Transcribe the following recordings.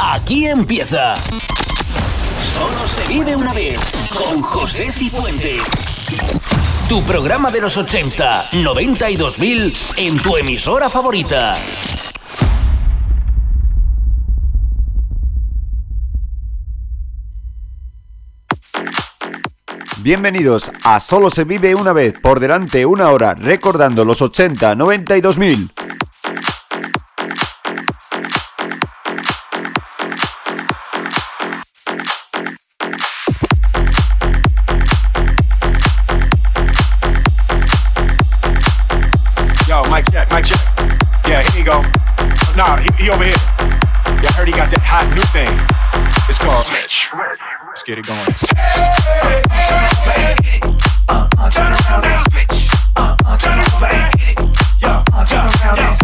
Aquí empieza. Solo se vive una vez con José Cifuentes. Tu programa de los 80, 90 y 2000 en tu emisora favorita. Bienvenidos a Solo se vive una vez, por delante una hora, recordando los 80, 90 y 2000. Nah, he, he over here. Yeah, I heard he got that hot new thing. It's called Switch. Let's get it going. Turn over and it. Uh, uh, turn around and switch. Uh, uh, turn over and hit it. Yeah, uh, turn around and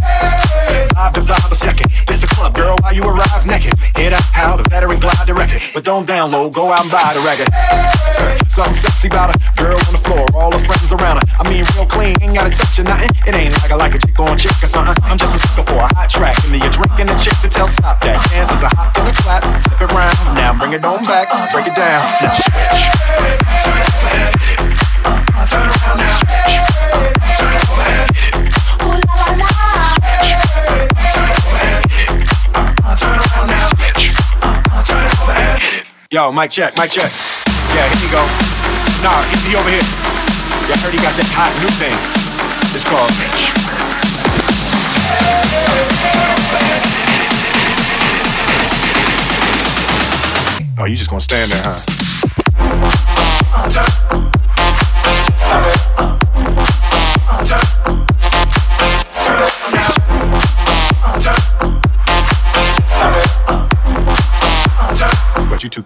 Five to five Why you arrive naked? Hit that? How the veteran glide the record. But don't download, go out and buy the record. Something sexy about her. Girl on the floor, all her friends around her. I mean, real clean, ain't gotta touch or nothing. It ain't like I like a chick on chick or something. I'm just a sucker for a hot track. And you're drinking a chick to tell stop that. Dance is a hot to the clap. Flip it round. Now bring it on back. Break it down. Now switch. Uh, turn around now. Yo, mic check, mic check. Yeah, here you go. Nah, he, over here. Yeah, I heard he got that hot new thing. It's called Switch. Oh, you just gonna stand there, huh?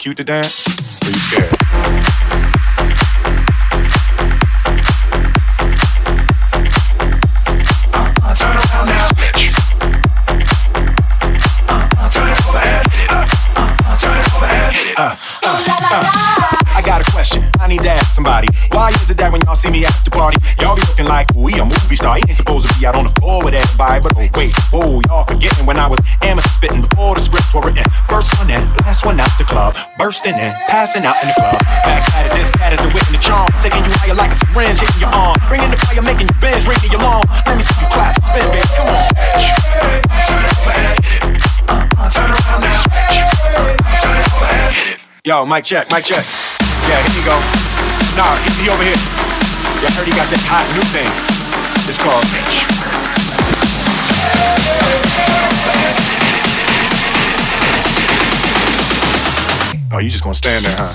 Cute to dance? Or you scared? Uh-uh. Turn around now, bitch. Uh-uh. Turn it over and hit it. Uh-uh. Turn it over and hit it. Uh, uh. I got a question. I need to ask somebody. Why is it that when y'all see me at the party, y'all be looking like ooh, he a star? He ain't supposed to be out on the floor with everybody. But oh wait, whoa, y'all forgetting when I was amateur spitting before the scripts were written. First one in, last one out the club, bursting in, passing out in the club. Back at it, this cat is the wit and the charm, taking you higher like a syringe, hitting your arm, bringing the fire, making you binge, ringing your alarm. Let me see you clap, spin, baby, come on. Turn it it. Uh, turn around now. Turn it it. Yo, mic check, mic check. Yeah, here you go. Nah, he, over here. Yeah, I heard he got that hot new thing. Oh, you just gonna stand there, huh?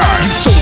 Movie stars.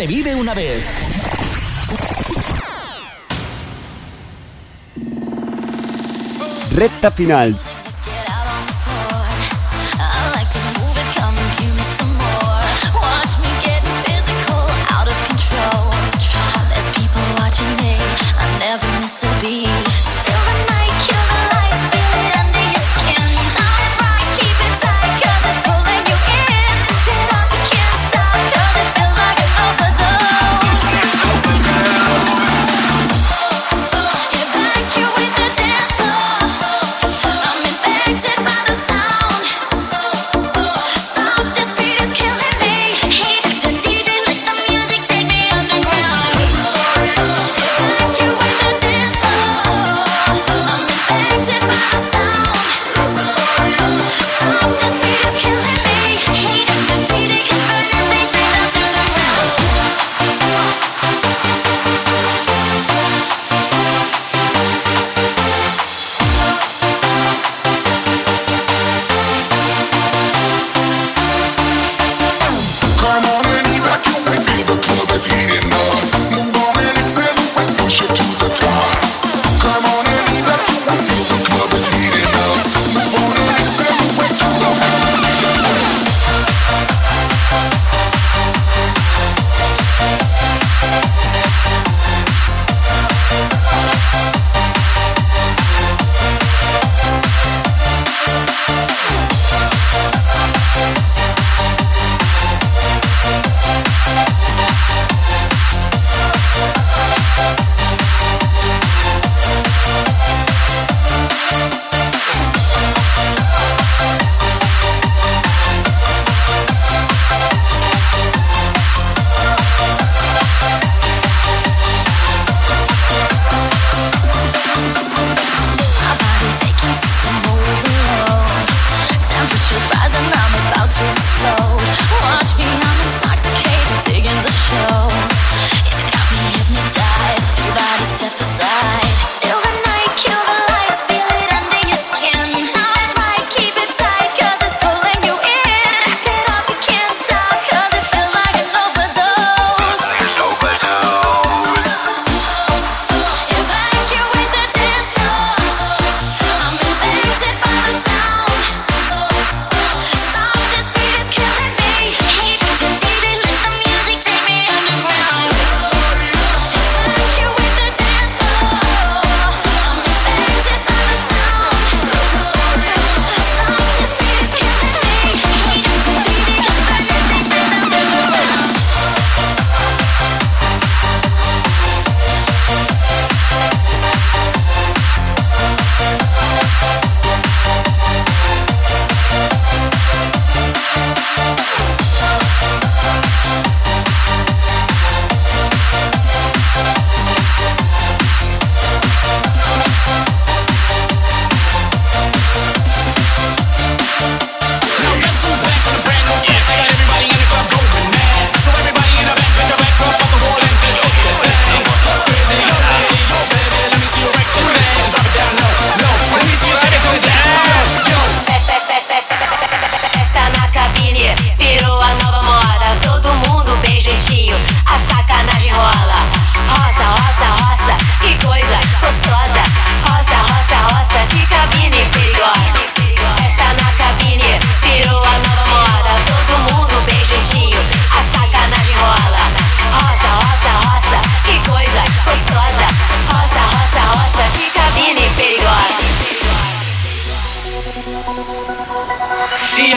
Se vive una vez. Recta final.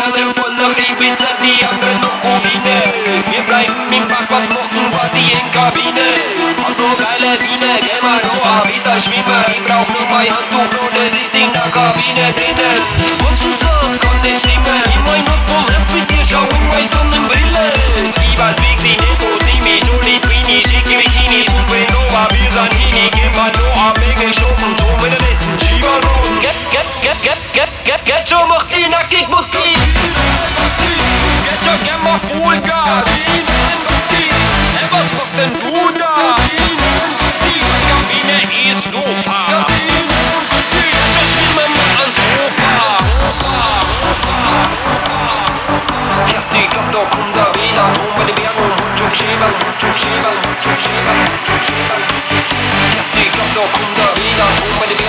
Hallen voller Lebens an die Ampel noch Ruine. Wir bleiben im Parkbad, machen Party in Kabine. Und nur geile Biene, geh mal nur ab, ist der Schwimmer. Ich brauch nur mein Handtuch, nur das ist in der Kabine drinnen. Was du sagst, kann nicht stimmen. Ich mein, was voll läuft mit dir, schau in meine Sonnenbrille. Ich weiß wirklich nicht, wo die mich, Jolie, Trini, schicke mich hin, ich suche Nova. Wir sind hinig, immer nur am Wege, schoben, Çivalı, çok çivalı, bir daha bulmadı bir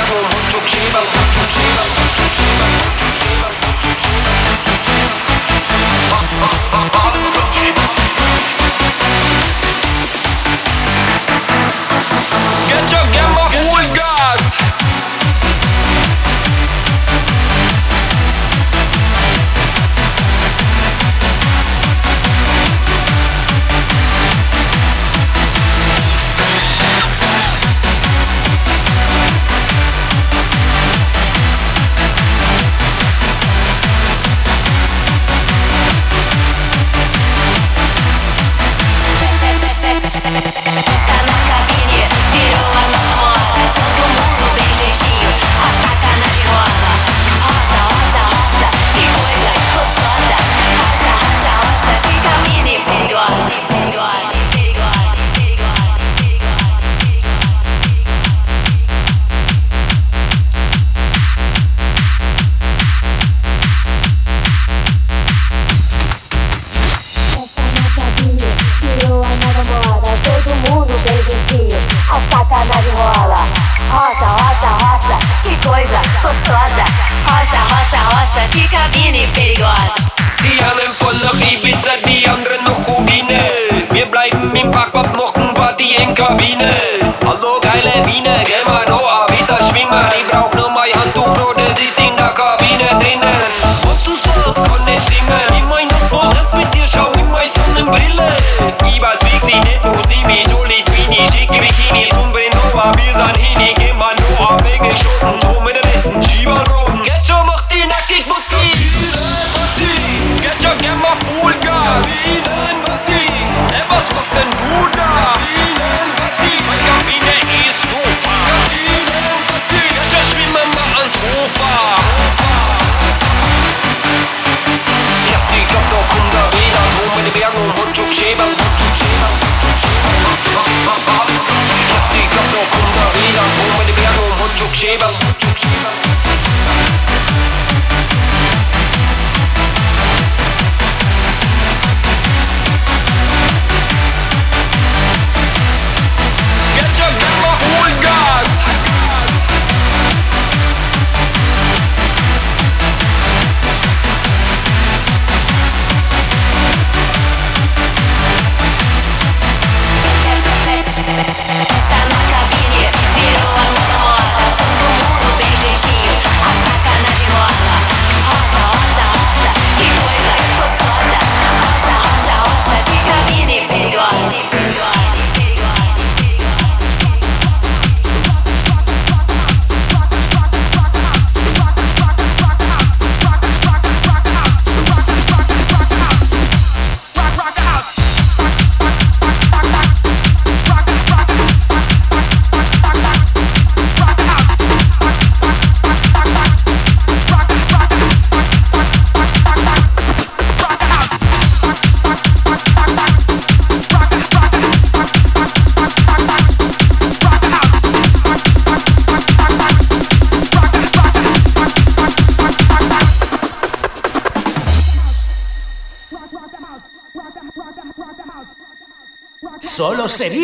se.